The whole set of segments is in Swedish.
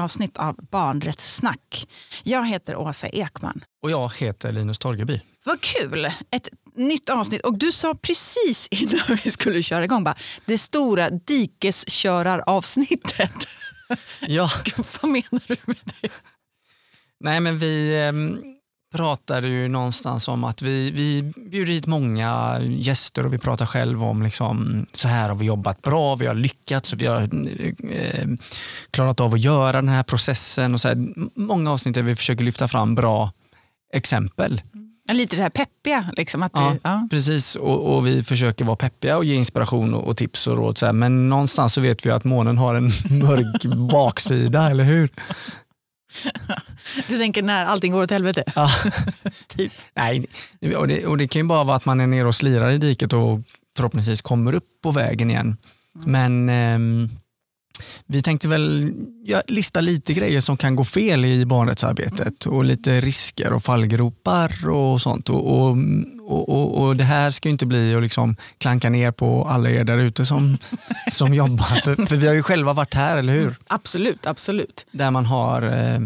avsnitt av Barnrättssnack. Jag heter Åsa Ekman. Och jag heter Linus Torgeby. Vad kul! Ett nytt avsnitt. Och du sa precis innan vi skulle köra igång bara, det stora dikesköraravsnittet. Ja. Vad menar du med det? Nej men vi eh, pratade ju någonstans om att vi, vi bjuder hit många gäster och vi pratar själv om liksom, så här har vi jobbat bra, vi har lyckats och vi har eh, klarat av att göra den här processen. Och så här, många avsnitt där vi försöker lyfta fram bra exempel. Ja, lite det här peppiga. Liksom, att Ja, det, ja. Precis, och, och vi försöker vara peppiga och ge inspiration och, och tips och råd. Så här. Men någonstans så vet vi att månen har en mörk baksida, eller hur? Du tänker när allting går åt helvete? Ja. Typ. Nej, och det, och det kan ju bara vara att man är nere och slirar i diket och förhoppningsvis kommer upp på vägen igen. Men ehm, vi tänkte väl ja, lista lite grejer som kan gå fel i barnrättsarbetet och lite risker och fallgropar och sånt. Och, och, och, och, det här ska ju inte bli att liksom klanka ner på alla er där ute som, som jobbar. För, för vi har ju själva varit här, eller hur? Absolut, absolut. Där man har eh,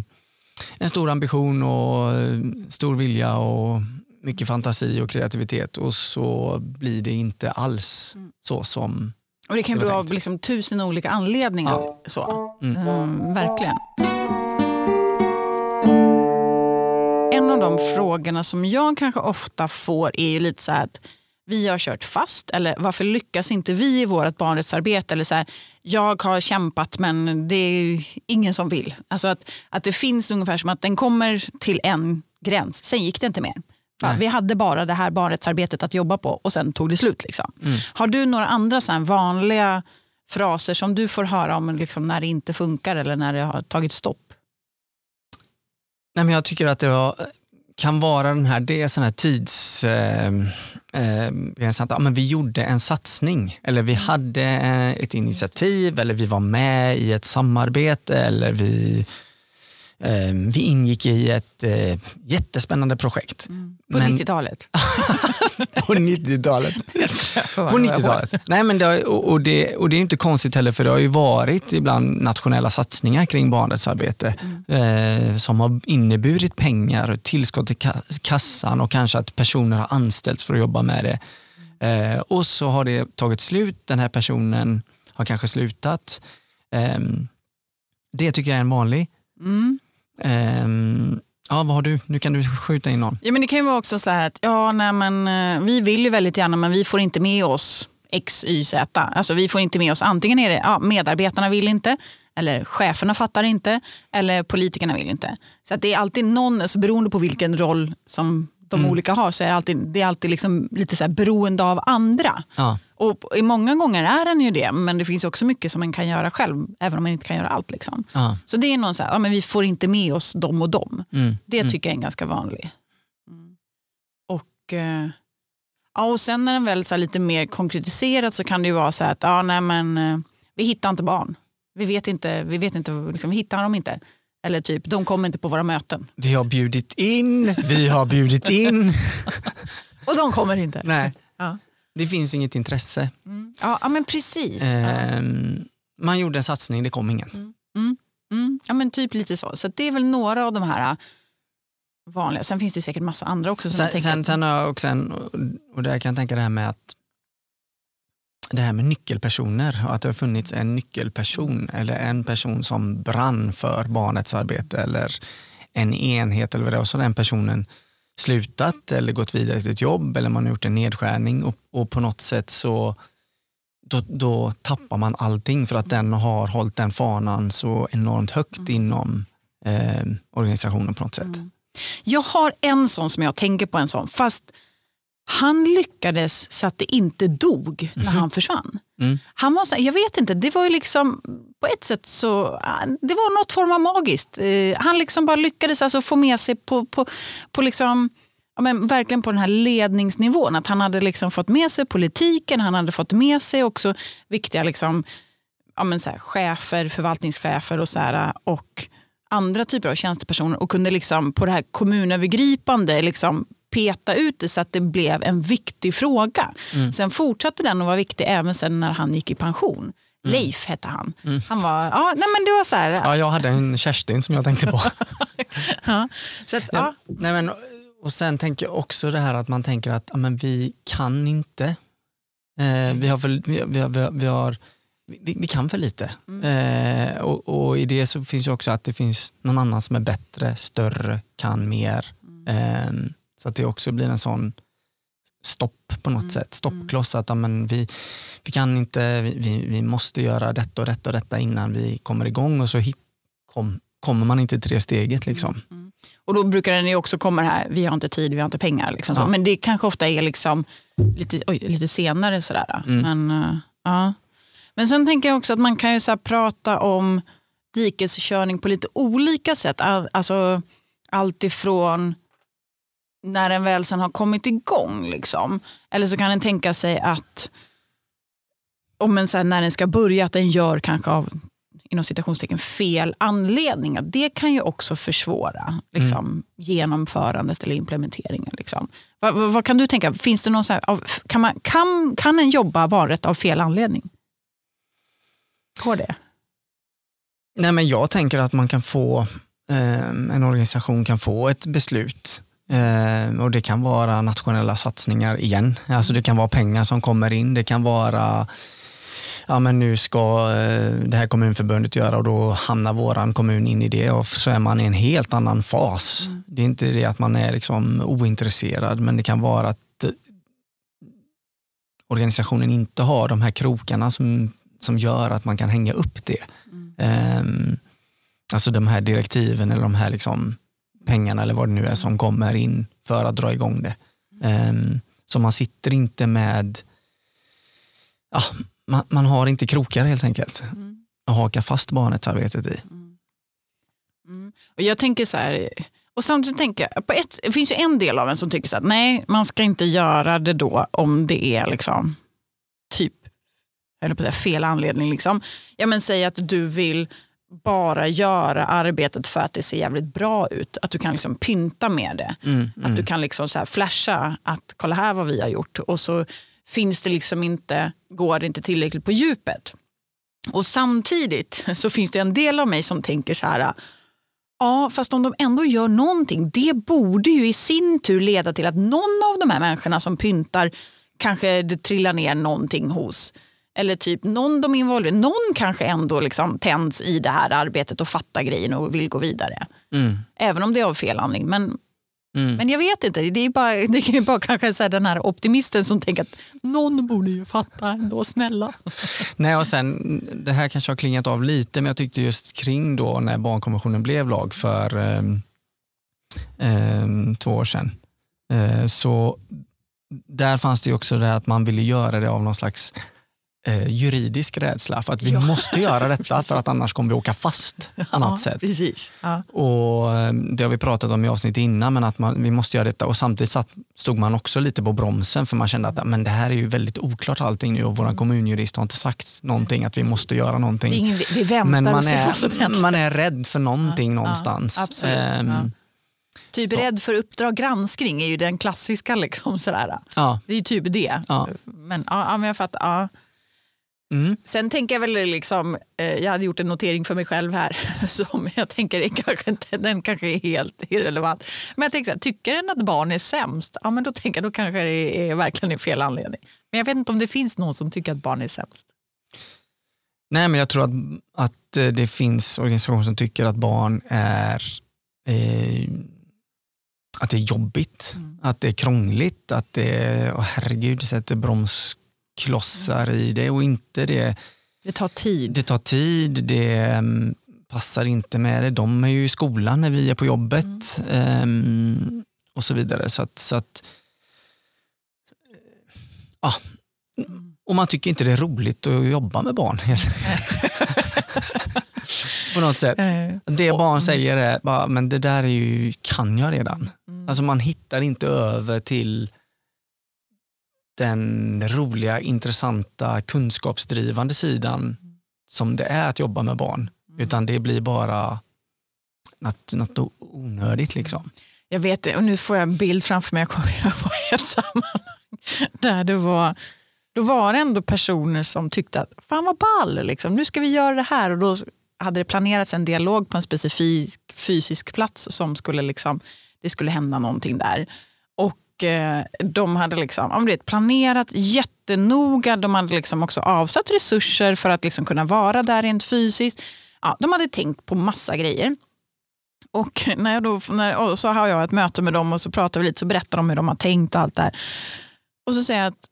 en stor ambition och eh, stor vilja och mycket fantasi och kreativitet och så blir det inte alls så som... Och det kan var vara liksom tusen olika anledningar. Så. Mm, verkligen. En av de frågorna som jag kanske ofta får är ju lite så här att vi har kört fast eller varför lyckas inte vi i vårt barnrättsarbete? Eller så här, jag har kämpat men det är ingen som vill. Alltså att, att det finns ungefär som att den kommer till en gräns, sen gick det inte mer. Nej. vi hade bara det här barnrättsarbetet att jobba på och sen tog det slut. Liksom. Har du några andra så vanliga fraser som du får höra om liksom, när det inte funkar eller när det har tagit stopp? Nej, men jag tycker att det var, kan vara den här, det är sån här tids... Eh, eh, ja, men vi gjorde en satsning eller vi hade eh, ett initiativ eller vi var med i ett samarbete eller vi, vi ingick i ett eh, jättespännande projekt. På Men- 90-talet? På 90-talet. Jag skojar bara. På 90-talet. Nej, men det, och, det, och det är inte konstigt heller för det har ju varit ibland nationella satsningar kring barnrättsarbete eh, som har inneburit pengar, och tillskott till ka- kassan och kanske att personer har anställts för att jobba med det. Eh, och så har det tagit slut, den här personen har kanske slutat. Ehm, det tycker jag är en vanlig. Mm. Ehm, ja, vad har du? Nu kan du skjuta in någon. Ja, men det kan ju vara också så här att ja, nej, men, eh, vi vill ju väldigt gärna men vi får inte med oss X, Y, Z. Alltså, vi får inte med oss, antingen är det ja, medarbetarna vill inte, eller cheferna fattar inte, eller politikerna vill inte. Så att det är alltid någon, alltså, beroende på vilken roll som de olika har, så är det alltid, det är alltid liksom lite så här beroende av andra. Ja. Och i många gånger är den ju det, men det finns också mycket som man kan göra själv, även om man inte kan göra allt. Liksom. Ja. Så det är någon så här, ja, men vi får inte med oss dem och dem. Mm. Det tycker jag är ganska vanlig. Mm. Och, eh, ja, och sen när den väl så här lite mer konkretiserat så kan det ju vara så här att ja, nej, men, eh, vi hittar inte barn. Vi vet inte, vi vet inte liksom, vi hittar dem inte. Eller typ, de kommer inte på våra möten. Vi har bjudit in, vi har bjudit in. Och de kommer inte. Nej, Ja. Det finns inget intresse. Mm. Ja, men precis. Ehm, man gjorde en satsning, det kom ingen. Mm. Ja, men typ lite så. Så det är väl några av de här äh, vanliga. Sen finns det säkert massa andra också. Som Sen, tänker, sen, sen har jag också en, och där kan jag tänka det här med att det här med nyckelpersoner och att det har funnits en nyckelperson eller en person som brann för barnets arbete eller en enhet eller vad det och så den personen slutat eller gått vidare till ett jobb eller man har gjort en nedskärning och, och på något sätt så då, då tappar man allting för att den har hållit den fanan så enormt högt inom eh, organisationen på något sätt. Jag har en sån som jag tänker på, en sån, fast han lyckades så att det inte dog när han försvann. Mm. Han var så, jag vet inte, det var ju liksom på ett sätt så, det var något form av magiskt. Eh, han liksom bara lyckades alltså få med sig på, på, på liksom, ja men verkligen på den här ledningsnivån. Att han hade liksom fått med sig politiken, han hade fått med sig också viktiga liksom, ja men så här, chefer, förvaltningschefer och, så här, och andra typer av tjänstepersoner och kunde liksom på det här kommunövergripande liksom peta ut det så att det blev en viktig fråga. Sen fortsatte den att vara viktig även sen när han gick i pension. Leif hette han. Han var, ja, nej men det var så här. Ja, jag hade en Kerstin som jag tänkte på. Ja, så att, ja. Nej, men, och sen tänker jag också det här att man tänker att ja, men vi kan inte. Eh, vi, har för, vi, vi, har- vi, har- vi, har, vi, vi kan för lite. Eh, och, och i det så finns ju också att det finns någon annan som är bättre, större, kan mer. Eh, så att det också blir en sån stopp på något sätt, stoppkloss. Att ja, men vi, vi kan inte, vi, vi, måste göra detta och detta och detta innan vi kommer igång och så hit, kom, kommer man inte till det steget. Liksom. Och då brukar den ju också komma här, vi har inte tid, vi har inte pengar. Liksom så. Ja. Men det kanske ofta är liksom lite, oj, lite senare. Sådär. Men, eh, ja. Men sen tänker jag också att man kan ju så prata om dikeskörning på lite olika sätt. All, alltså, allt ifrån när den väl sen har kommit igång. Liksom. Eller så kan den tänka sig att om en så här, när den ska börja, att den gör kanske av inom citationstecken fel anledningar. Det kan ju också försvåra liksom, genomförandet eller implementeringen. Liksom. Vad, vad, vad kan du tänka? Finns det någon så här, kan, man, kan, kan en jobba barnrätt av fel anledning? Går det? Nej, men jag tänker att man kan få, eh, en organisation kan få ett beslut och det kan vara nationella satsningar igen. Alltså det kan vara pengar som kommer in, det kan vara ja men nu ska eh, det här kommunförbundet göra och då hamnar våran kommun in i det och så är man i en helt annan fas. Det är inte det att man är liksom ointresserad men det kan vara att eh, organisationen inte har de här krokarna som, som gör att man kan hänga upp det. Ehm, alltså de här direktiven eller de här liksom pengarna eller vad det nu är som kommer in för att dra igång det. Ehm, så man sitter inte med, ja, man, man har inte krokar helt enkelt att haka fast barnrättsarbetet i. Och jag tänker så här, och samtidigt tänker jag, på ett, det finns ju en del av en som tycker så att nej, man ska inte göra det då om det är liksom typ, eller på säga, fel anledning. Liksom. Ja, men säg att du vill bara göra arbetet för att det ser jävligt bra ut. Att du kan liksom pynta med det. Mm, Att du kan liksom så flasha att kolla här vad vi har gjort. Och så finns det liksom inte, går det inte tillräckligt på djupet. Och samtidigt så finns det en del av mig som tänker så här, ja fast om de ändå gör någonting, det borde ju i sin tur leda till att någon av de här människorna som pyntar kanske det trillar ner någonting hos. Eller typ någon de involverar, någon kanske ändå liksom tänds i det här arbetet och fattar grejen och vill gå vidare. Mm, Även om det är av fel anledning. Men, mm. men jag vet inte, det är bara, det är bara kanske så här den här optimisten som tänker att någon borde ju fatta ändå, snälla. Nej, och sen, det här kanske har klingat av lite, men jag tyckte just kring då när barnkonventionen blev lag för ehm, ehm, två år sedan. Eh, så där fanns det ju också det att man ville göra det av någon slags eh, juridisk rädsla för att vi Ja. måste göra detta för att annars kommer vi åka fast på något sätt. Precis. Ja. Och eh, Det har vi pratat om i avsnitt innan, men att man, vi måste göra detta. Och Samtidigt satt, stod man också lite på bromsen för man kände att men det här är ju väldigt oklart allting nu och vår kommunjurist har inte sagt någonting att vi måste göra någonting. Det är ingen, vi väntar Men man och ser vad som händer. man är rädd för någonting någonstans. absolut. Ehm, Ja. Typ Så. rädd för Uppdrag granskning är ju den klassiska. Liksom, sådär. ja. Det är ju typ det. Ja. Men, ja, ja, men jag fattar. Ja. Mm. Sen tänker jag väl liksom, eh, jag hade gjort en notering för mig själv här som jag tänker är kanske inte, den kanske är helt irrelevant. Men jag tänker så här, tycker den att barn är sämst? Ja men då tänker jag då kanske det är verkligen är fel anledning. Men jag vet inte om det finns någon som tycker att barn är sämst. Nej, men jag tror att, att eh, det finns organisationer som tycker att barn är eh, att det är jobbigt, att det är krångligt, att det är, åh herregud, det sätter bromsklossar i det och inte det. Det tar tid. Det tar tid, det mm, passar inte med det. De är ju i skolan när vi är på jobbet ehm, och så vidare. Så att, så att eh, ja. Och man tycker inte det är roligt att jobba med barn. på något sätt. Det barn säger är bara, men det där är ju, kan jag redan. Mm. Alltså man hittar inte över till den roliga, intressanta, kunskapsdrivande sidan som det är att jobba med barn. Utan det blir bara något, något onödigt. Liksom. Jag vet det, och nu får jag en bild framför mig. Jag kommer på ett sammanhang där det var då var det ändå personer som tyckte att fan vad ball, liksom. nu ska vi göra det här. Och då hade det planerats en dialog på en specifik fysisk plats som skulle liksom, det skulle hända någonting där. Och eh, de hade liksom, om det planerat jättenoga, de hade liksom också avsatt resurser för att liksom kunna vara där rent fysiskt. Ja, de hade tänkt på massa grejer. Och när jag då, när, så har jag ett möte med dem och så pratar vi lite så berättar de hur de har tänkt och allt det här. Och så säger jag att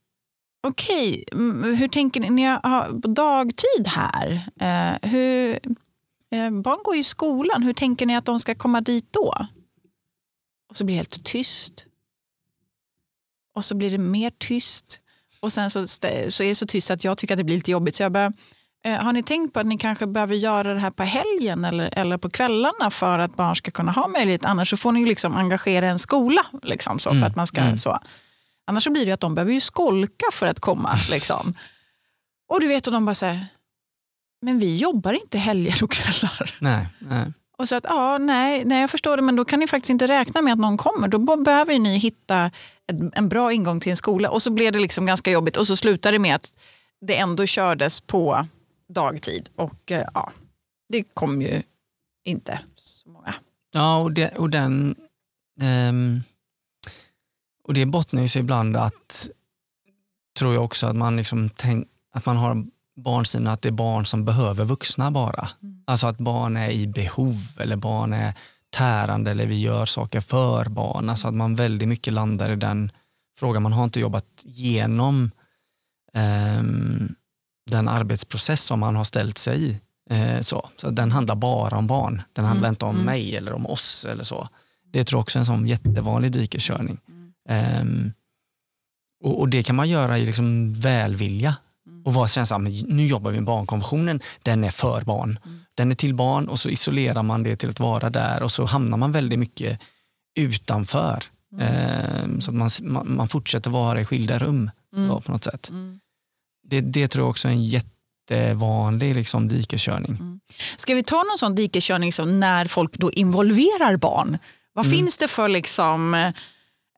okej, okay, hur tänker ni? Ni har dagtid här. Eh, hur, eh, barn går i skolan. Hur tänker ni att de ska komma dit då? Och så blir det helt tyst. Och så blir det mer tyst. Och sen så, så är det så tyst att jag tycker att det blir lite jobbigt. Så jag bara, eh, har ni tänkt på att ni kanske behöver göra det här på helgen eller, eller på kvällarna för att barn ska kunna ha möjlighet? Annars så får ni liksom engagera en skola. Liksom, så, mm. för att man ska, mm. så. Annars så blir det att de behöver ju skolka för att komma. Liksom. Och du vet, och de bara säger, men vi jobbar inte helger och kvällar. Nej, nej. Och så att, ja, nej, nej, jag förstår det, men då kan ni faktiskt inte räkna med att någon kommer. Då behöver ni hitta en bra ingång till en skola. Och så blev det liksom ganska jobbigt och så slutade det med att det ändå kördes på dagtid. Och eh, ja, det kom ju inte så många. Ja, och, det, och den... Um och det bottnar sig ibland att, tror jag också, att man, liksom tänk, att man har barnsyn att det är barn som behöver vuxna bara. Mm. Alltså att barn är i behov eller barn är tärande eller vi gör saker för barn. Alltså att man väldigt mycket landar i den frågan. Man har inte jobbat igenom um, den arbetsprocess som man har ställt sig i. Uh, så. så den handlar bara om barn. Den handlar mm. inte om mm. mig eller om oss. eller så. Det tror jag också är en sån jättevanlig dikeskörning. Mm. Um, och, och, det kan man göra i liksom välvilja. Mm. Och vara så nu jobbar vi med barnkonventionen, den är för barn. Mm. Den är till barn och så isolerar man det till att vara där och så hamnar man väldigt mycket utanför. Mm. Um, så att man, man, man, fortsätter vara i skilda rum mm. då, på något sätt. Mm. Det, det tror jag också är en jättevanlig liksom, dikeskörning. Mm. Ska vi ta någon sån dikeskörning som när folk då involverar barn? Vad finns det för liksom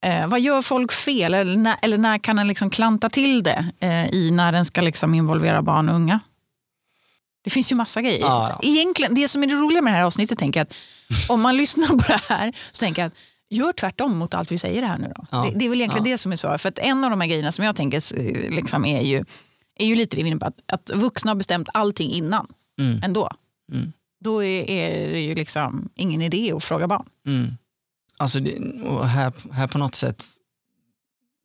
Eh, vad gör folk fel eller när, eller när kan en liksom klanta till det eh, i när den ska liksom involvera barn och unga? Det finns ju massa grejer. Ja, ja. Egentligen, det som är det roliga med det här avsnittet tänker jag att om man lyssnar på det här så tänker jag att gör tvärtom mot allt vi säger här nu. Då. Ja. Det, det, är väl egentligen det som är svaret. För att en av de här grejerna som jag tänker liksom är, ju, är ju lite det på att, att vuxna har bestämt allting innan mm. ändå. Mm. Då är, är det ju liksom ingen idé att fråga barn. Mm. Alltså här, här på något sätt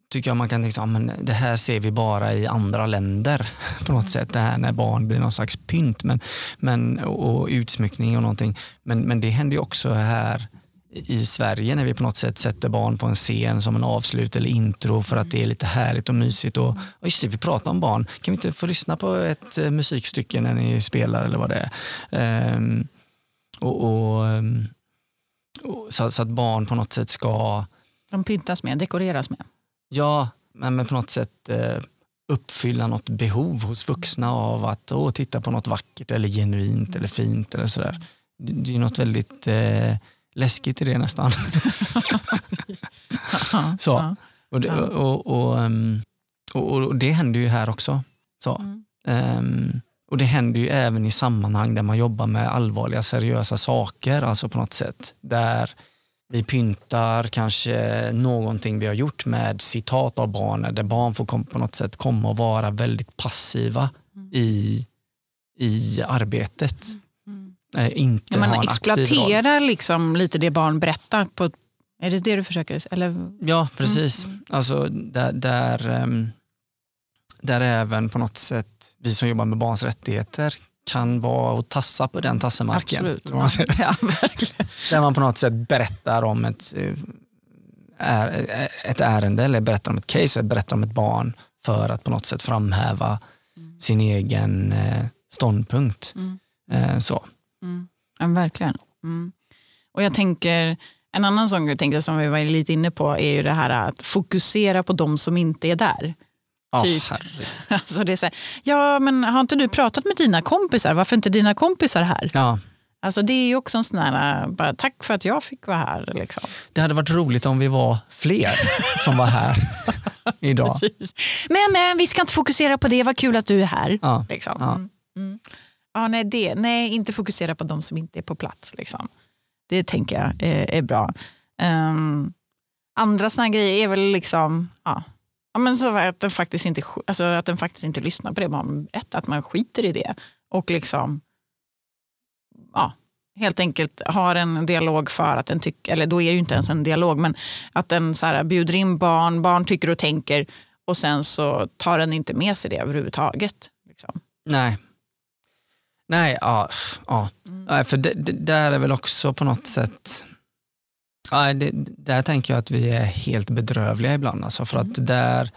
tycker jag man kan liksom, ah, tänka att det här ser vi bara i andra länder. på något sätt. Det här när barn blir någon slags pynt men, men, och utsmyckning och någonting. Men, men det händer ju också här i Sverige när vi på något sätt sätter barn på en scen som en avslut eller intro för att det är lite härligt och mysigt. Och, och just det, vi pratar om barn. Kan vi inte få lyssna på ett eh, musikstycke när ni spelar eller vad det är? Um, och, och um, så, så, att barn på något sätt ska... De pyntas med, dekoreras med. Ja, men, men på något sätt eh, uppfylla något behov hos vuxna av att åh, titta på något vackert eller genuint eller fint eller sådär. Det, det är något väldigt eh, läskigt i det nästan. så. Och det, och, um, och, och, det händer ju här också. Så. Mm. Um, och det händer ju även i sammanhang där man jobbar med allvarliga seriösa saker, alltså på något sätt. Där vi pyntar kanske någonting vi har gjort med citat av barn, där barn får på något sätt komma och vara väldigt passiva mm. i, i arbetet. Mm. Mm. inte ja, man exploaterar liksom lite det barn berättar. På, är det det du försöker? Eller? Ja, precis. Mm. Alltså, där, där um, där även på något sätt vi som jobbar med barns rättigheter kan vara och tassa på den tassemarken. Absolut. Man ja, där man på något sätt berättar om ett, är, ett ärende eller berättar om ett case, eller berättar om ett barn för att på något sätt framhäva mm. sin egen eh, ståndpunkt. Mm. Eh, så. Mm. Ja, verkligen. Mm. Och jag tänker, en annan sak jag tänkte som vi var lite inne på är ju det här att fokusera på de som inte är där. Typ. Oh, alltså det är så här, ja, men har inte du pratat med dina kompisar? Varför är inte dina kompisar här? Ja. Alltså det är ju också en sån här, bara, tack för att jag fick vara här. Liksom. Det hade varit roligt om vi var fler som var här. idag. Precis. Men, men vi ska inte fokusera på det, vad kul att du är här. Ja, Liksom. ja. Mm. Mm. Ja, nej, det, nej, inte fokusera på de som inte är på plats. Liksom. Det tänker jag är, är bra. Ehm, andra såna grejer är väl liksom, ja. Ja, men så att, den faktiskt inte, alltså, att den faktiskt inte lyssnar på det man berättar, att man skiter i det. Och liksom, ja, helt enkelt har en dialog för att den tycker, eller då är det ju inte ens en dialog, men att den så här, bjuder in barn, barn tycker och tänker och sen så tar den inte med sig det överhuvudtaget. Liksom. Nej. Nej, ja. ja. Mm. Nej, för det, det, där är väl också på något sätt, ja, det, där tänker jag att vi är helt bedrövliga ibland. Alltså, för Mm. att där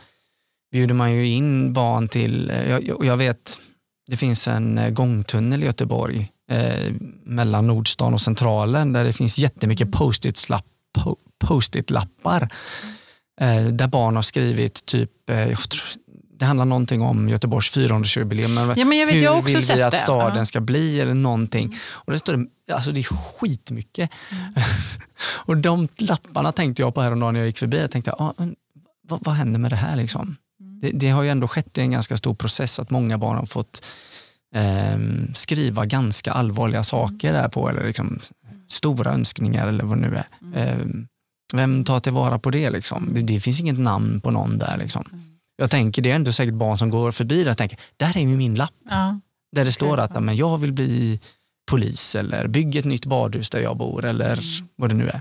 bjuder man ju in barn till, eh, jag, jag- vet, det finns en eh, gångtunnel i Göteborg eh, mellan Nordstan och Centralen där det finns jättemycket Mm. post-it-lapp, po, post-it-lappar eh, där barn har skrivit typ, eh, det handlar någonting om Göteborgs 400-årsjubileum. men Ja, men jag vet, hur jag också vill vi att det. staden Ja. ska bli eller någonting. Och det, står, det- alltså det är skitmycket. Mm. och de lapparna tänkte jag på häromdagen när jag gick förbi. Jag tänkte, ah, vad, vad händer med det här? Liksom? Mm. Det, det har ju ändå skett i en ganska stor process att många barn har fått ehm, skriva ganska allvarliga saker där på eller liksom, stora önskningar eller vad det nu är. Mm. Ehm, vem tar tillvara på det? Liksom? Det, det finns inget namn på någon där. Liksom. Jag tänker, det är ändå säkert barn som går förbi där och tänker, där är ju min lapp. Ja. Där det står att men jag vill bli polis eller bygga ett nytt badhus där jag bor eller Mm. vad det nu är.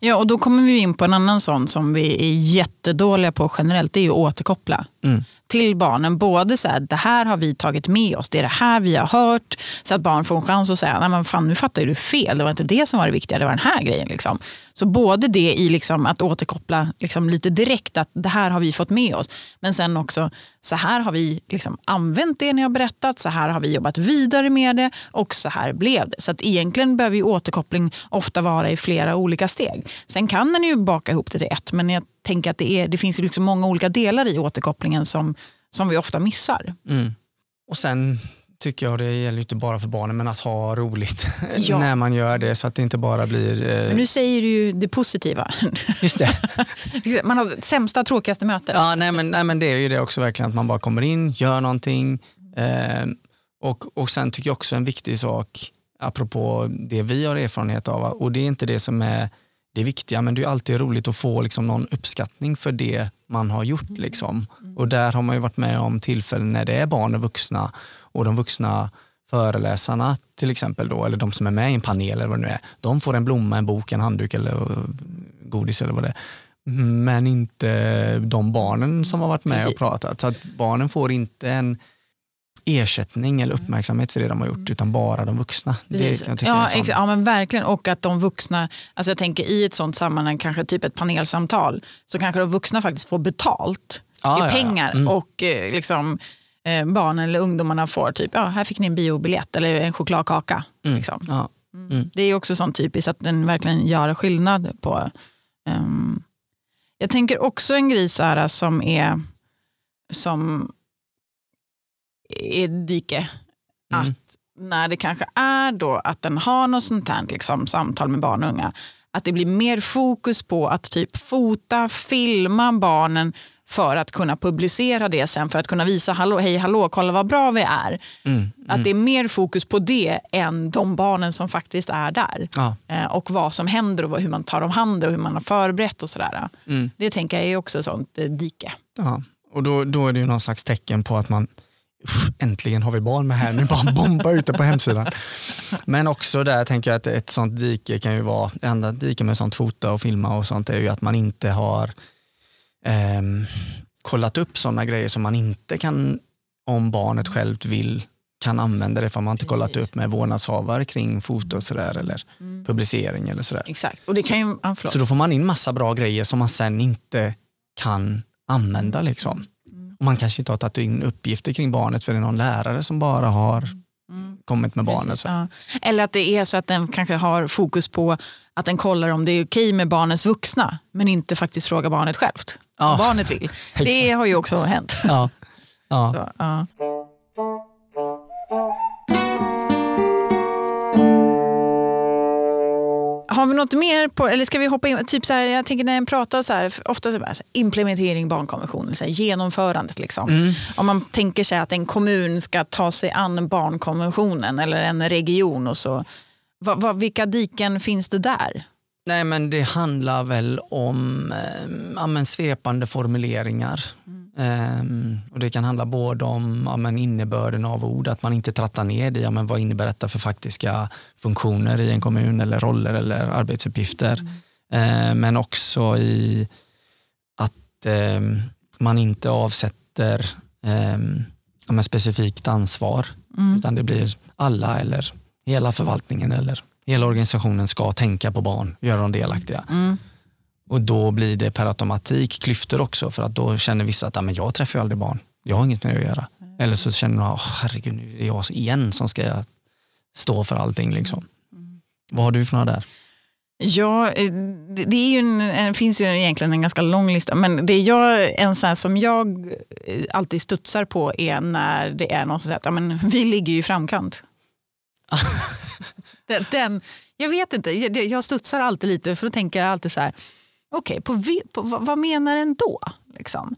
ja, och då kommer vi in på en annan sån som vi är jättedåliga på generellt, det är att återkoppla. Mm till barnen. Både så här, det här har vi tagit med oss, det är det här vi har hört. Så att barn får en chans att säga, nej men fan nu fattar du fel, det var inte det som var det viktiga, det var den här grejen. Liksom. Så både det i liksom att återkoppla liksom lite direkt, att det här har vi fått med oss. Men sen också, så här har vi liksom använt det ni har berättat, så här har vi jobbat vidare med det och så här blev det. Så att egentligen behöver ju återkoppling ofta vara i flera olika steg. Sen kan den ju baka ihop det till ett, men jag tänker att det, är, det finns liksom många olika delar i återkopplingen som, som vi ofta missar. Mm. Och sen tycker jag det gäller inte bara för barnen men att ha roligt Ja. när man gör det så att det inte bara blir... Eh, nu säger du ju det positiva. just det. Man har sämsta, tråkigaste mötet. Ja, nej, men, nej, men det är ju det också verkligen att man bara kommer in, gör någonting. Eh, och, och sen tycker jag också en viktig sak, apropå det vi har erfarenhet av, och det är inte det som är det viktiga, men det är alltid roligt att få liksom någon uppskattning för det man har gjort. Liksom. Och där har man ju varit med om tillfällen när det är barn och vuxna och de vuxna föreläsarna till exempel, då, eller de som är med i en panel eller vad det nu är, de får en blomma, en bok, en handduk eller eh, godis eller vad det är. Men inte de barnen som har varit med och pratat. Så att barnen får inte en ersättning eller uppmärksamhet för det de har gjort, utan bara de vuxna. Precis. Det Ja, sån- ja, men verkligen. Och att de vuxna, alltså jag tänker i ett sånt sammanhang, kanske typ ett panelsamtal, så kanske de vuxna faktiskt får betalt Ja, i ja, ja. pengar Mm. och eh, liksom, eh, barnen eller ungdomarna får typ, ja, här fick ni en biobiljett eller en chokladkaka. Mm. Liksom. Ja. Mm. Det är också sånt typiskt att den verkligen gör skillnad på. ehm, jag tänker också en grej som är som är dike. Mm. Att när det kanske är då att den har något sånt här liksom, samtal med barn och unga, att det blir mer fokus på att typ fota, filma barnen för att kunna publicera det sen, för att kunna visa hallå, hej hallå, kolla vad bra vi är. Mm. Att det är mer fokus på det än de barnen som faktiskt är där. Ja. Eh, och vad som händer och hur man tar om hand och hur man har förberett och sådär. Mm. Det tänker jag är också ett sånt eh, dike. Ja. Och då, då är det ju någon slags tecken på att man "Uff, äntligen har vi barn med här, nu bara bomba ute på hemsidan. Men också där tänker jag att ett sånt dike kan ju vara, det enda dike med sånt fota och filma och sånt är ju att man inte har ehm, kollat upp sådana grejer som man inte kan, om barnet självt vill, kan använda det för man inte kollat Precis. upp med vårdnadshavare kring foto och sådär eller publicering eller sådär. Exakt. Och det kan ju, förlåt. Så då får man in massa bra grejer som man sen inte kan använda. Liksom. Och man kanske inte har tagit in uppgifter kring barnet för det är någon lärare som bara har kommit med barnet. Precis, ja. Eller att det är så att den kanske har fokus på att den kollar om det är okej med barnets vuxna men inte faktiskt frågar barnet självt. Ja. Om barnet vill. Det har ju också hänt. Ja. Ja. Så, har vi något mer på, eller ska vi hoppa in, typ så här, jag tänker när en pratar så här, ofta så här, implementering barnkonventionen, så här, genomförandet liksom. Mm. Om man tänker sig att en kommun ska ta sig an barnkonventionen eller en region och så, vad, vad, vilka diken finns det där? Nej men det handlar väl om eh, ja, svepande formuleringar. Ehm, och Det kan handla både om ja, men innebörden av ord, att man inte trattar ner det. Ja, men vad innebär detta för faktiska funktioner i en kommun eller roller eller arbetsuppgifter. Ehm, men också i att ehm, man inte avsätter ehm, ja, men specifikt ansvar. Utan det blir alla eller hela förvaltningen eller hela organisationen ska tänka på barn, göra dem delaktiga. Och då blir det per automatik klyftor också för att då känner vissa att ah, men jag träffar ju aldrig barn, jag har inget med det att göra. Eller så känner man, oh, herregud nu är det jag igen som ska stå för allting. Liksom. Vad har du för några där? Ja, eh, det ju en, finns ju egentligen en ganska lång lista. Men det jag, en sån som jag eh, alltid studsar på är när det är någon som säger att men, vi ligger ju i framkant. den, den, jag vet inte, jag, jag studsar alltid lite för då tänker jag alltid så här, okej, på, vi- på, vad, menar den då? Liksom?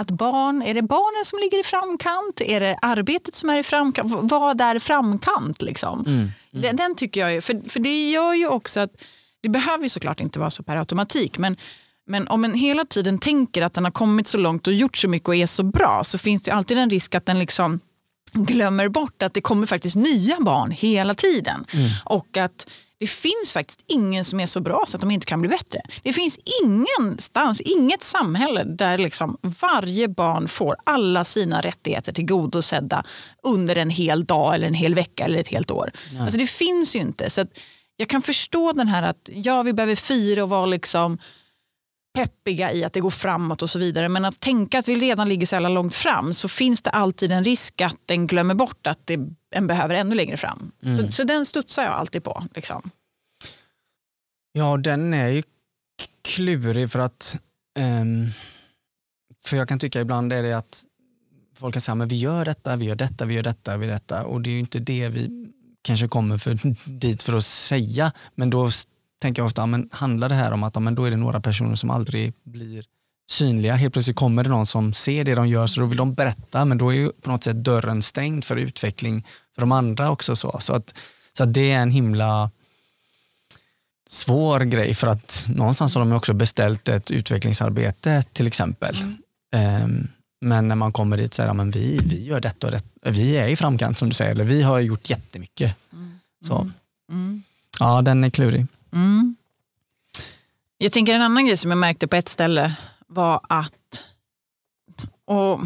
Att barn, är det barnen som ligger i framkant? Är det arbetet som är i framkant? Vad är framkant? Liksom? Mm. Den, den tycker jag, ju- för, för det gör ju också att, det behöver ju såklart inte vara så per automatik, men, men om en hela tiden tänker att den har kommit så långt och gjort så mycket och är så bra så finns det alltid en risk att den liksom glömmer bort att det kommer faktiskt nya barn hela tiden. Och att det finns faktiskt ingen som är så bra så att de inte kan bli bättre. Det finns ingenstans, inget samhälle där liksom varje barn får alla sina rättigheter tillgodosedda under en hel dag, eller en hel vecka eller ett helt år. Alltså det finns ju inte. Så jag kan förstå den här att ja, vi behöver fira och vara liksom peppiga i att det går framåt och så vidare. Men att tänka att vi redan ligger så jävla långt fram så finns det alltid en risk att den glömmer bort att det, en behöver ännu längre fram. Så, så den studsar jag alltid på. Liksom. Ja, den är ju klurig för att ehm, för jag kan tycka ibland är det att folk kan säga men vi gör detta, vi gör detta, vi gör detta, vi gör detta och det är ju inte det vi kanske kommer för, dit för att säga men då tänker jag ofta, men handlar det här om att men då är det några personer som aldrig blir synliga. Helt plötsligt kommer det någon som ser det de gör så då vill de berätta men då är ju på något sätt dörren stängd för utveckling för de andra också. Så, så, att, så att det är en himla svår grej för att någonstans har de också beställt ett utvecklingsarbete till exempel. Ehm, men när man kommer dit så är det, men vi, vi gör detta och detta. Vi är i framkant som du säger, eller vi har gjort jättemycket. Så. Mm. Ja, den är klurig. Mm. Jag tänker en annan grej som jag märkte på ett ställe var att och,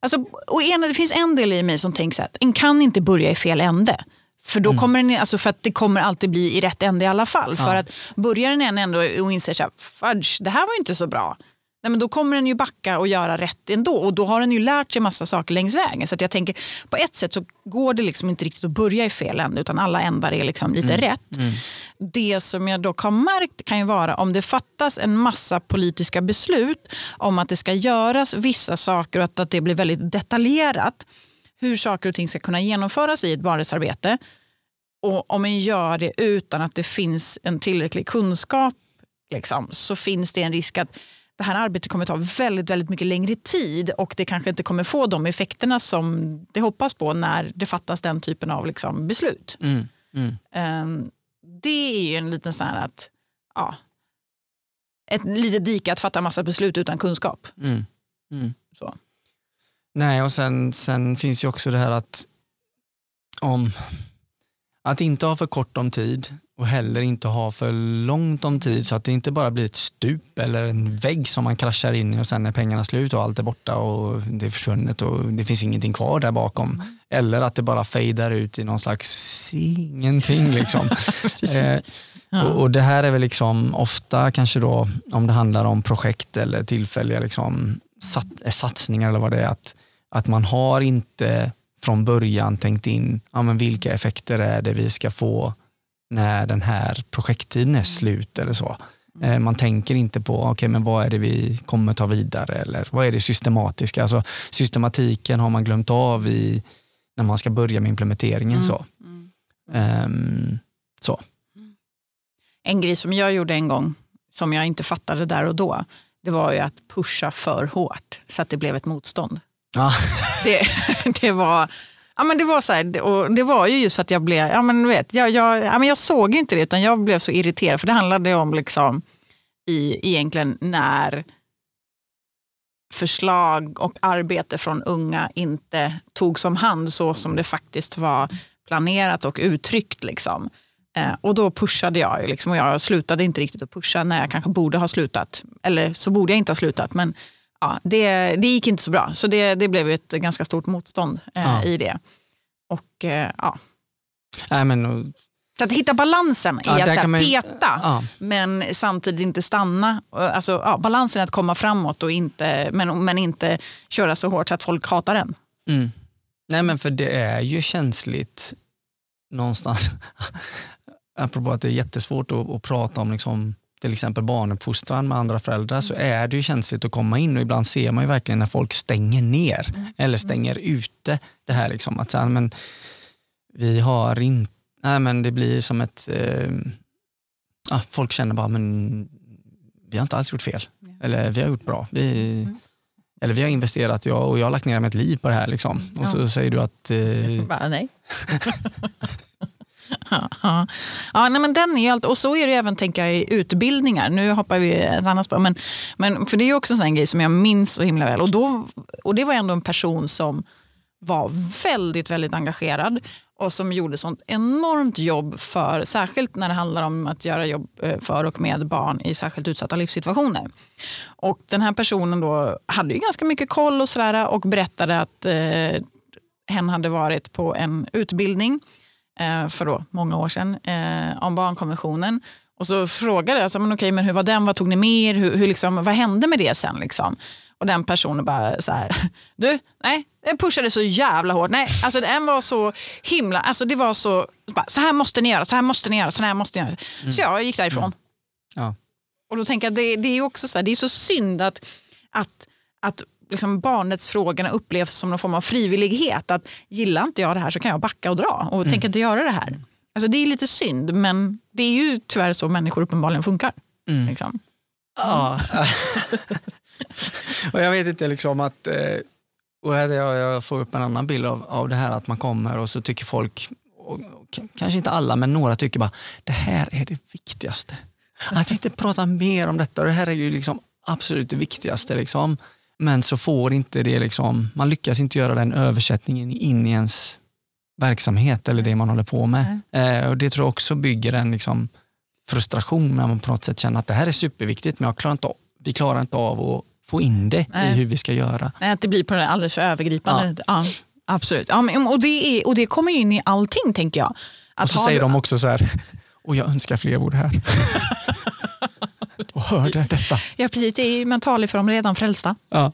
alltså, och ena, det finns en del i mig som tänker så här, att en kan inte börja i fel ände. För, då kommer den, alltså för att det kommer alltid bli i rätt ände i alla fall. För att börjar den en ände och inser fudge, det här var inte så bra. Nej, men då kommer den ju backa och göra rätt ändå. Och då har den ju lärt sig massa saker längs vägen. Så att jag tänker, på ett sätt så går det liksom inte riktigt att börja i fel ände utan alla ändar är liksom lite rätt. Det som jag dock har märkt kan ju vara om det fattas en massa politiska beslut om att det ska göras vissa saker och att, att det blir väldigt detaljerat hur saker och ting ska kunna genomföras i ett barnrättsarbete. Och om man gör det utan att det finns en tillräcklig kunskap liksom, så finns det en risk att det här arbetet kommer ta väldigt, väldigt mycket längre tid och det kanske inte kommer få de effekterna som det hoppas på när det fattas den typen av liksom, beslut. Mm. Mm. Ehm, det är ju en liten sån här att, ja, ett litet dike att fatta massa beslut utan kunskap. Mm. Mm. Så. Nej, och sen, sen finns ju också det här att om att inte ha för kort om tid och heller inte ha för långt om tid så att det inte bara blir ett stup eller en vägg som man kraschar in i och sen är pengarna slut och allt är borta och det är försvunnet och det finns ingenting kvar där bakom. Eller att det bara fejdar ut i någon slags ingenting. Liksom. eh, och, och Det här är väl liksom ofta kanske då om det handlar om projekt eller tillfälliga liksom, sat, eh, satsningar eller vad det är att, att man har inte från början tänkt in ja, men vilka effekter är det vi ska få när den här projekttiden är slut eller så. Eh, Man tänker inte på okay, men vad är det vi kommer ta vidare eller vad är det systematiska. Alltså, systematiken har man glömt av i, när man ska börja med implementeringen. Så. Ehm, så. en grej som jag gjorde en gång som jag inte fattade där och då. Det var ju att pusha för hårt så att det blev ett motstånd. Ja. Det, det var... Ja, men det, var så här, och det var ju just för att jag blev, ja, men vet, jag, jag, ja, men jag såg inte det utan jag blev så irriterad för det handlade om liksom i, egentligen när förslag och arbete från unga inte togs om hand så som det faktiskt var planerat och uttryckt. Liksom. Eh, och då pushade jag ju liksom, och jag slutade inte riktigt att pusha när jag kanske borde ha slutat. Eller så borde jag inte ha slutat men ja, det, det gick inte så bra. Så det, det blev ett ganska stort motstånd eh, Ja. i det. Och eh, ja. Nej, men, och- Så att hitta balansen i Ja, att där så här, man peta ja. men samtidigt inte stanna. Alltså, ja, balansen att komma framåt och inte, men, men inte köra så hårt så att folk hatar en. Mm. Nej men för det är ju känsligt någonstans. Apropå att det är jättesvårt att, att prata om liksom, till exempel barnuppfostran med andra föräldrar så är det ju känsligt att komma in och ibland ser man ju verkligen när folk stänger ner eller stänger ute det här liksom att så här, men vi har inte, nej men det blir som ett, eh, ja, folk känner bara men vi har inte alls gjort fel eller vi har gjort bra. Vi, eller vi har investerat jag, och jag har lagt ner mitt liv på det här. Liksom. Och så säger du att... Eh, Bara, nej. ja, ja. ja, nej, men den är allt, och så är det även tänker jag, i utbildningar. Nu hoppar vi ett annat spår. Men, men, för det är också en sån grej som jag minns så himla väl. Och, då, och det var ändå en person som var väldigt, väldigt engagerad och som gjorde sånt enormt jobb för, särskilt när det handlar om att göra jobb eh, för och med barn i särskilt utsatta livssituationer. Och den här personen då hade ju ganska mycket koll och sådär och berättade att eh, hen hade varit på en utbildning eh, för då många år sedan eh, om barnkonventionen. Och så frågade jag, så, men okej, men hur var den, vad tog ni med er, hur, hur liksom, vad hände med det sen? Liksom? Och den personen bara så här, du, nej, den pushade så jävla hårt. Nej, alltså den var så himla, alltså det var så, bara, så här måste ni göra, så här måste ni göra, så här måste ni göra. Så jag gick därifrån. ja. Och då tänker jag det, det är också så här, det är så synd att, att, att liksom barnets-frågorna upplevs som någon form av frivillighet. Att gillar inte jag det här så kan jag backa och dra och tänker inte göra det här. Alltså det är lite synd men det är ju tyvärr så människor uppenbarligen funkar. Liksom. Ja. och jag vet inte liksom att, eh, och jag, får upp en annan bild av, av det här att man kommer och så tycker folk, och, och, kanske inte alla men några tycker bara det här är det viktigaste. Att inte pratar mer om detta det här är ju liksom absolut det viktigaste. Liksom. Men så får inte det liksom, man lyckas inte göra den översättningen in i ens verksamhet eller det man håller på med. Eh, och det tror jag också bygger en liksom, frustration när man på något sätt känner att det här är superviktigt men jag klarar inte, av- vi klarar inte av att få in det Nej. i hur vi ska göra. Nej, att det blir på det alldeles för övergripande. Ja. absolut. Ja, men, och, det är, och det kommer in i allting tänker jag. Att Och så säger du- de också så här, och jag önskar fler vore här. och hörde detta. Ja precis, det är mentaler för de redan frälsta. Ja.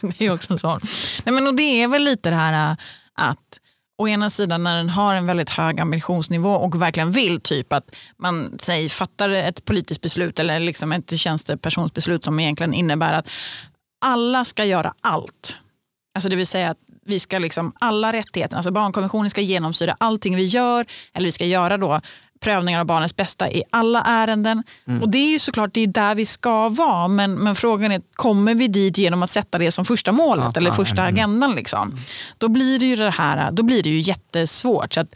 det är också en sån. Nej, men, och det är väl lite det här äh, att å ena sidan när den har en väldigt hög ambitionsnivå och verkligen vill typ att man säg, fattar ett politiskt beslut eller liksom ett tjänstepersonsbeslut som egentligen innebär att alla ska göra allt. Alltså det vill säga att vi ska liksom alla rättigheter, alltså barnkonventionen ska genomsyra allting vi gör eller vi ska göra då prövningar av barnets bästa i alla ärenden. Och det är ju såklart det är där vi ska vara men, men frågan är, kommer vi dit genom att sätta det som första målet Ja, eller ja, första mm. agendan? Liksom. Då blir det ju det här, då blir det ju jättesvårt. Så att,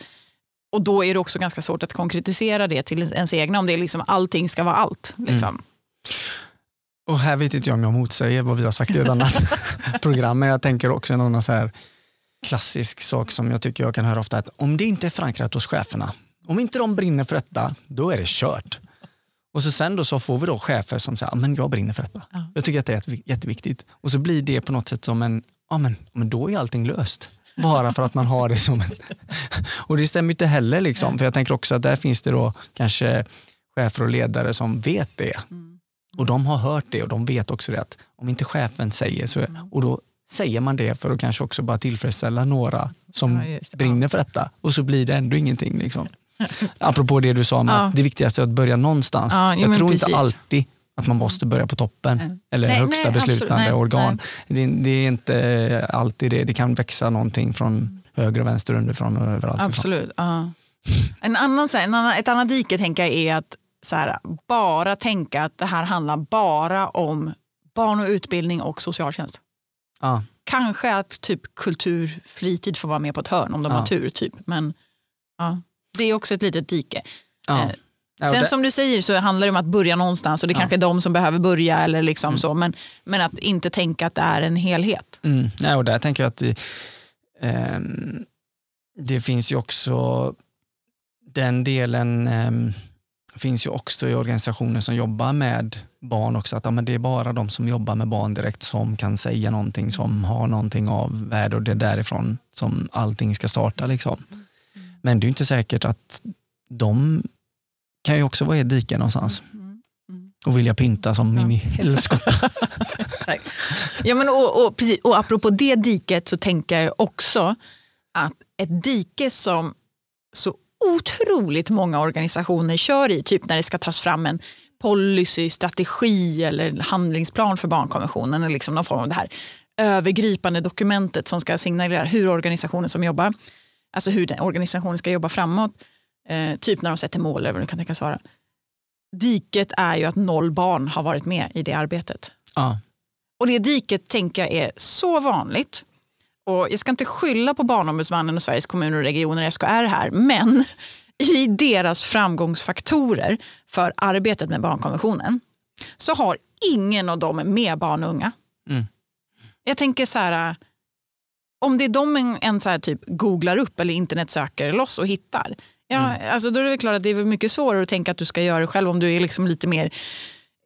och då är det också ganska svårt att konkretisera det till ens egna om det är liksom allting ska vara allt. Liksom. Och här vet inte jag om jag motsäger vad vi har sagt i ett annat program, men jag tänker också en annan så här klassisk sak som jag tycker jag kan höra ofta, att om det inte är förankrat hos cheferna, om inte de brinner för detta, då är det kört. Och så sen då så får vi då chefer som säger, "Ja, men jag brinner för detta. Ja. Jag tycker att det är jätte- jätteviktigt. Och så blir det på något sätt som en, ja men, då är allting löst. Bara för att man har det som ett... Och det stämmer inte heller liksom, för jag tänker också att där finns det då kanske chefer och ledare som vet det. Och de har hört det och de vet också det att om inte chefen säger så, och då säger man det för att kanske också bara tillfredsställa några som Ja, brinner för detta och så blir det ändå ingenting. Liksom. Apropå det du sa om Ja. att det viktigaste är att börja någonstans. Ja, jag tror precis. inte alltid att man måste börja på toppen Nej. eller Nej, högsta nej, absolut. beslutande Nej, organ. Det, det är inte alltid det. Det kan växa någonting från höger och vänster, underifrån och överallt. Absolut. Ja. En annan, en annan, ett annat dike tänker jag är att här, bara tänka att det här handlar bara om barn och utbildning och socialtjänst. Ja. Kanske att typ kultur, fritid får vara med på ett hörn om de Ja. har tur. Typ. Men ja, det är också ett litet dike. Ja. Eh, Ja, Sen det- som du säger så handlar det om att börja någonstans och det Ja. kanske är de som behöver börja. eller liksom Mm. så. Men, men att inte tänka att det är en helhet. Mm, nej, och där tänker jag att det, ehm, det finns ju också den delen ehm, finns ju också i organisationer som jobbar med barn också. Att ja, men det är bara de som jobbar med barn direkt som kan säga någonting som har någonting av värde och det är därifrån som allting ska starta. Liksom. Men det är inte säkert att de kan ju också vara i ett dike någonstans Mm. Mm. och vilja pynta som Ja. in i helskotta. Ja, men och, och, precis, och apropå det diket så tänker jag också att ett dike som så otroligt många organisationer kör i, typ när det ska tas fram en policy, strategi eller handlingsplan för barnkonventionen, eller liksom någon form av det här övergripande dokumentet som ska signalera hur organisationen som jobbar, alltså hur den organisationen ska jobba framåt, eh, typ när de sätter mål eller vad det kan tänkas vara. Diket är ju att noll barn har varit med i det arbetet. ja. Och det diket tänker jag är så vanligt. Och jag ska inte skylla på Barnombudsmannen och Sveriges kommuner och regioner, SKR här, men i deras framgångsfaktorer för arbetet med barnkonventionen så har ingen av dem med barn och unga. Mm. Jag tänker så här, om det är de en, en så typ googlar upp eller internet söker loss och hittar, ja, alltså då är det klart att det är mycket svårare att tänka att du ska göra det själv om du är liksom lite mer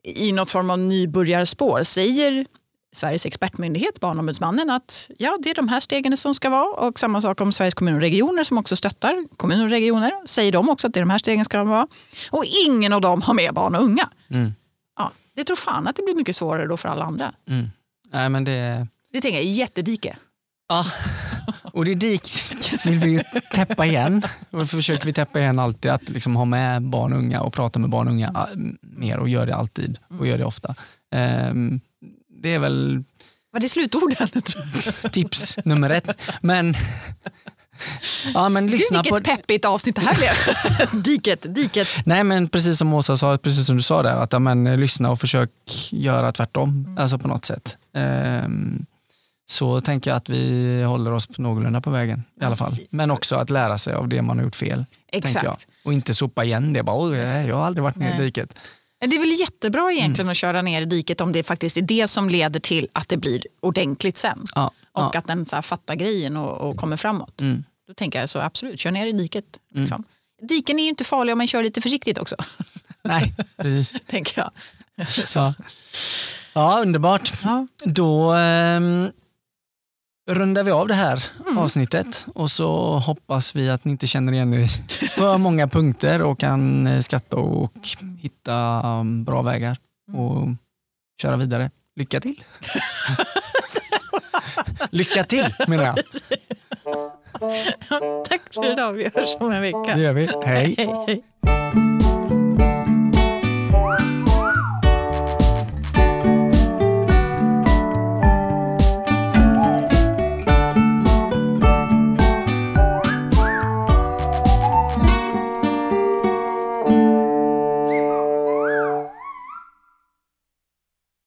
i något form av nybörjarspår. Säger Sveriges expertmyndighet, Barnombudsmannen, att ja, det är de här stegen som ska vara. Och samma sak om Sveriges kommuner och regioner som också stöttar kommuner och regioner. Säger de också att det är de här stegen ska vara. Och ingen av dem har med barn och unga. Mm. Ja, det tror fan att det blir mycket svårare då för alla andra. Mm. Nej, men det, Det tänker jag är jättedike. Ja, och det diket vill vi ju täppa igen. Och försöker vi täppa igen alltid, att liksom ha med barn och unga och prata med barn och unga ah, mer och gör det alltid och gör det ofta. Ehm, det är väl Var det slutorden? tips nummer ett. Men, ja, men lyssna Gud på... vilket peppigt avsnitt det här blev. diket, diket. Nej men precis som Åsa sa, precis som du sa där, att ja, men, lyssna och försök göra tvärtom. Alltså på något sätt. Ehm, så tänker jag att vi håller oss på någorlunda på vägen i Ja, alla fall. Men också att lära sig av det man har gjort fel. Exakt. Och inte sopa igen det. Bara, "Oj, jag har aldrig varit med i diket. Det är väl jättebra egentligen att köra ner i diket om det faktiskt är det som leder till att det blir ordentligt sen. Ja, Och ja. att den så fattar grejen och, och kommer framåt. Mm. Då tänker jag så absolut, kör ner i diket. Liksom. Diken är ju inte farliga om man kör lite försiktigt också. Nej, precis. tänker jag. Så. Ja, underbart. Ja. Då ehm, rundar vi av det här Mm. avsnittet och så hoppas vi att ni inte känner igen er för många punkter och kan eh, skratta och hitta um, bra vägar och köra vidare. Lycka till! Lycka till menar jag. Tack för idag, vi hörs om en vecka. Det gör vi. Hej! hej, hej.